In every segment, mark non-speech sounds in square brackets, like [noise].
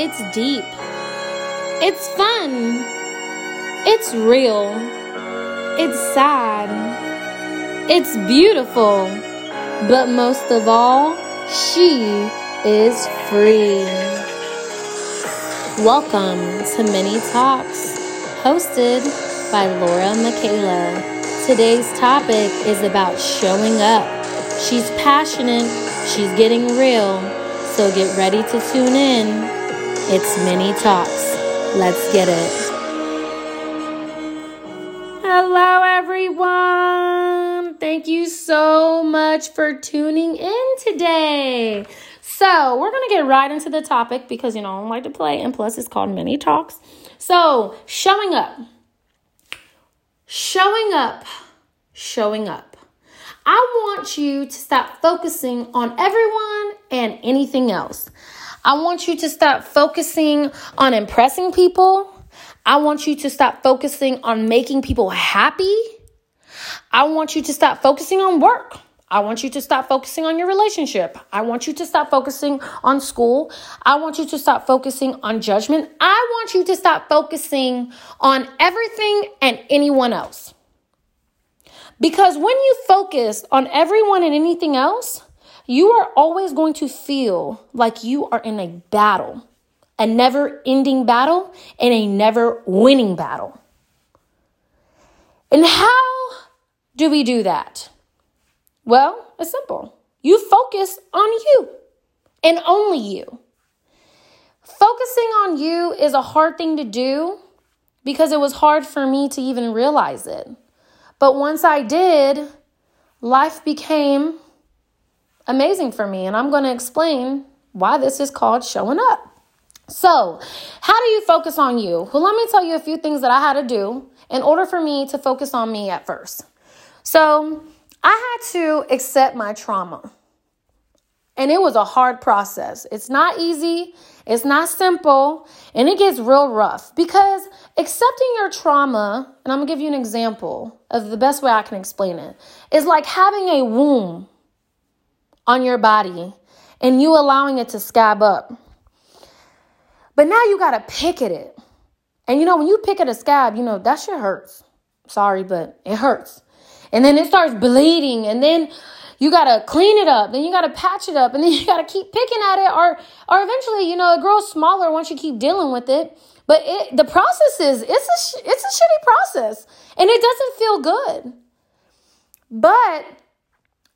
It's deep. It's fun. It's real. It's sad. It's beautiful. But most of all, she is free. Welcome to Mini Talks, hosted by Laura Michaela. Today's topic is about showing up. She's passionate, she's getting real, so get ready to tune in. It's Mini Talks. Let's get it. Hello, everyone. Thank you so much for tuning in today. So, we're going to get right into the topic because, you know, I like to play, and plus, it's called Mini Talks. So, showing up. Showing up. Showing up. I want you to stop focusing on everyone and anything else. I want you to stop focusing on impressing people. I want you to stop focusing on making people happy. I want you to stop focusing on work. I want you to stop focusing on your relationship. I want you to stop focusing on school. I want you to stop focusing on judgment. I want you to stop focusing on everything and anyone else. Because when you focus on everyone and anything else, you are always going to feel like you are in a battle, a never ending battle, and a never winning battle. And how do we do that? Well, it's simple. You focus on you and only you. Focusing on you is a hard thing to do because it was hard for me to even realize it. But once I did, life became amazing for me. And I'm going to explain why this is called showing up. So, how do you focus on you? Well, let me tell you a few things that I had to do in order for me to focus on me at first. So, I had to accept my trauma. And it was a hard process. It's not easy, it's not simple, and it gets real rough because accepting your trauma, and I'm gonna give you an example of the best way I can explain it, is like having a wound on your body and you allowing it to scab up. But now you gotta pick at it. And you know, when you pick at a scab, you know, that shit hurts. Sorry, but it hurts and then it starts bleeding and then you gotta clean it up then you gotta patch it up and then [laughs] you gotta keep picking at it or or eventually you know it grows smaller once you keep dealing with it but it the process is it's a it's a shitty process and it doesn't feel good but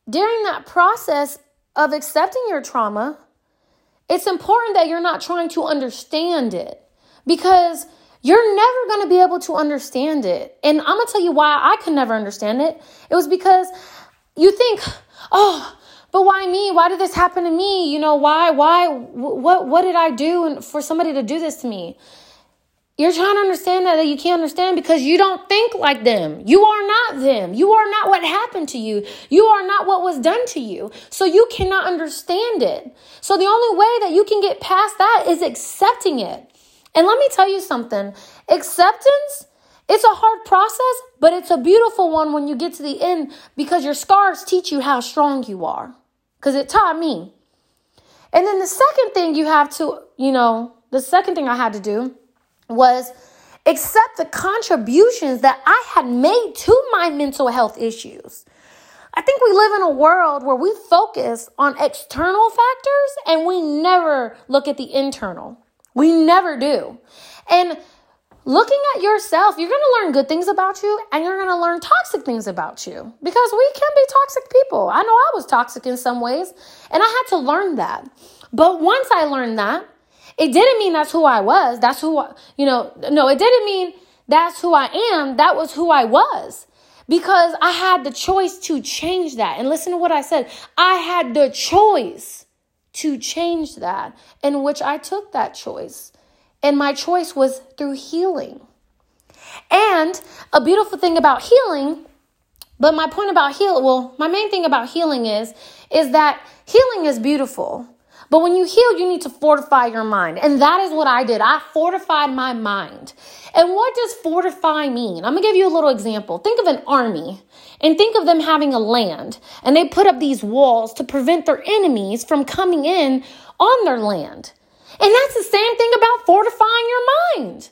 during that process of accepting your trauma it's important that you're not trying to understand it because you're never going to be able to understand it. And I'm going to tell you why I could never understand it. It was because you think, oh, but why me? Why did this happen to me? You know, why, why, what, what did I do for somebody to do this to me? You're trying to understand that, that you can't understand because you don't think like them. You are not them. You are not what happened to you. You are not what was done to you. So you cannot understand it. So the only way that you can get past that is accepting it. And let me tell you something acceptance, it's a hard process, but it's a beautiful one when you get to the end because your scars teach you how strong you are. Because it taught me. And then the second thing you have to, you know, the second thing I had to do was accept the contributions that I had made to my mental health issues. I think we live in a world where we focus on external factors and we never look at the internal. We never do. And looking at yourself, you're going to learn good things about you and you're going to learn toxic things about you because we can be toxic people. I know I was toxic in some ways and I had to learn that. But once I learned that, it didn't mean that's who I was. That's who, I, you know, no, it didn't mean that's who I am. That was who I was because I had the choice to change that. And listen to what I said I had the choice to change that, in which I took that choice. And my choice was through healing. And a beautiful thing about healing, but my point about heal, well, my main thing about healing is, is that healing is beautiful. But when you heal, you need to fortify your mind. And that is what I did. I fortified my mind. And what does fortify mean? I'm to give you a little example. Think of an army and think of them having a land and they put up these walls to prevent their enemies from coming in on their land. And that's the same thing about fortifying your mind.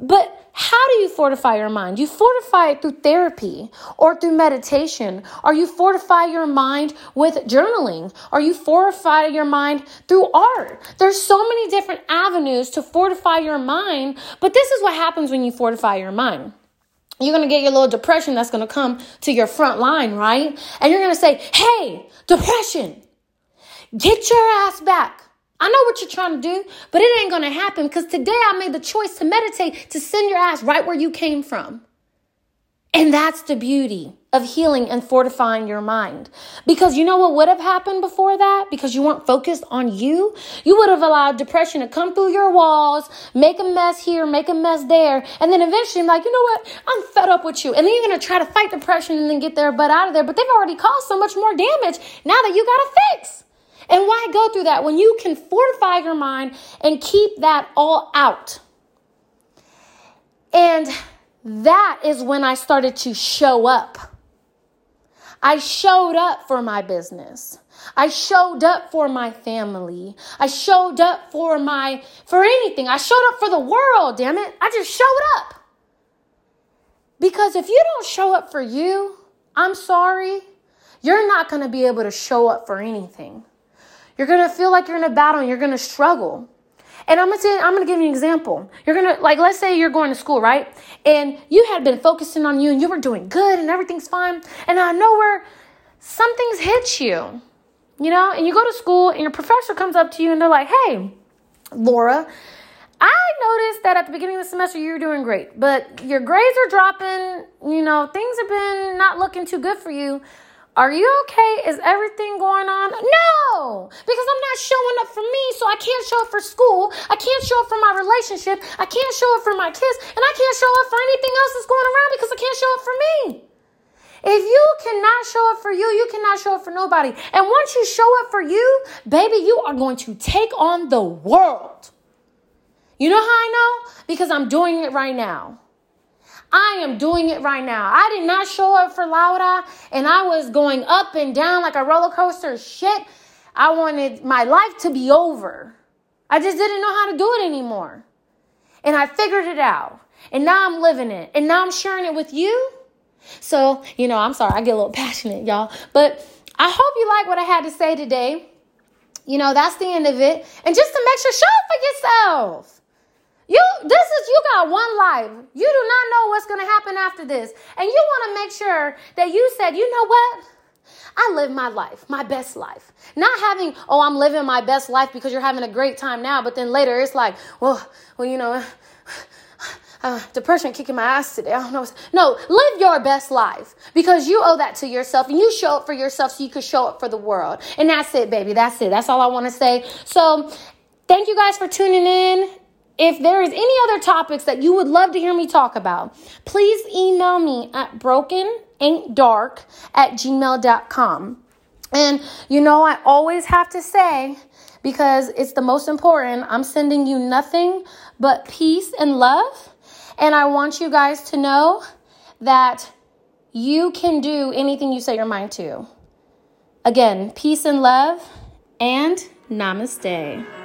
But how do you fortify your mind? You fortify it through therapy or through meditation, or you fortify your mind with journaling, or you fortify your mind through art. There's so many different avenues to fortify your mind, but this is what happens when you fortify your mind. You're going to get your little depression that's going to come to your front line, right? And you're going to say, Hey, depression, get your ass back. I know what you're trying to do, but it ain't to happen because today I made the choice to meditate to send your ass right where you came from. And that's the beauty of healing and fortifying your mind. Because you know what would have happened before that? Because you weren't focused on you, you would have allowed depression to come through your walls, make a mess here, make a mess there, and then eventually I'm like, you know what? I'm fed up with you. And then you're gonna try to fight depression and then get their butt out of there. But they've already caused so much more damage now that you gotta fix. And why go through that when you can fortify your mind and keep that all out? And that is when I started to show up. I showed up for my business. I showed up for my family. I showed up for my for anything. I showed up for the world, damn it. I just showed up. Because if you don't show up for you, I'm sorry, you're not going to be able to show up for anything. You're to feel like you're in a battle and you're to struggle. And I'm gonna say, I'm gonna give you an example. You're gonna like, let's say you're going to school, right? And you had been focusing on you, and you were doing good, and everything's fine. And I know where something's hit you, you know. And you go to school, and your professor comes up to you, and they're like, "Hey, Laura, I noticed that at the beginning of the semester you were doing great, but your grades are dropping. You know, things have been not looking too good for you. Are you okay? Is everything going on? No, because I'm not showing up for me, so I can't show up for school. I can't show up for my relationship. I can't show up for my kids, and I can't show up for anything else that's going around because I can't show up for me. If you cannot show up for you, you cannot show up for nobody. And once you show up for you, baby, you are going to take on the world. You know how I know? Because I'm doing it right now. I am doing it right now. I did not show up for Laura and I was going up and down like a roller coaster. Shit. I wanted my life to be over. I just didn't know how to do it anymore. And I figured it out. And now I'm living it. And now I'm sharing it with you. So, you know, I'm sorry, I get a little [laughs] passionate, y'all. But I hope you like what I had to say today. You know, that's the end of it. And just to make sure, show up for yourself. You this is you got one life. You do not know what's going to happen after this. And you want to make sure that you said, "You know what? I live my life, my best life. Not having, oh, I'm living my best life because you're having a great time now, but then later it's like, well, well, you know, [sighs] uh, depression kicking my ass today. I don't know. No, live your best life because you owe that to yourself and you show up for yourself so you can show up for the world. And that's it, baby. That's it. That's all I want to say. So, thank you guys for tuning in. If there is any other topics that you would love to hear me talk about, please email me at brokenaintdark at gmail.com. And you know, I always have to say, because it's the most important, I'm sending you nothing but peace and love. And I want you guys to know that you can do anything you set your mind to. Again, peace and love, and namaste.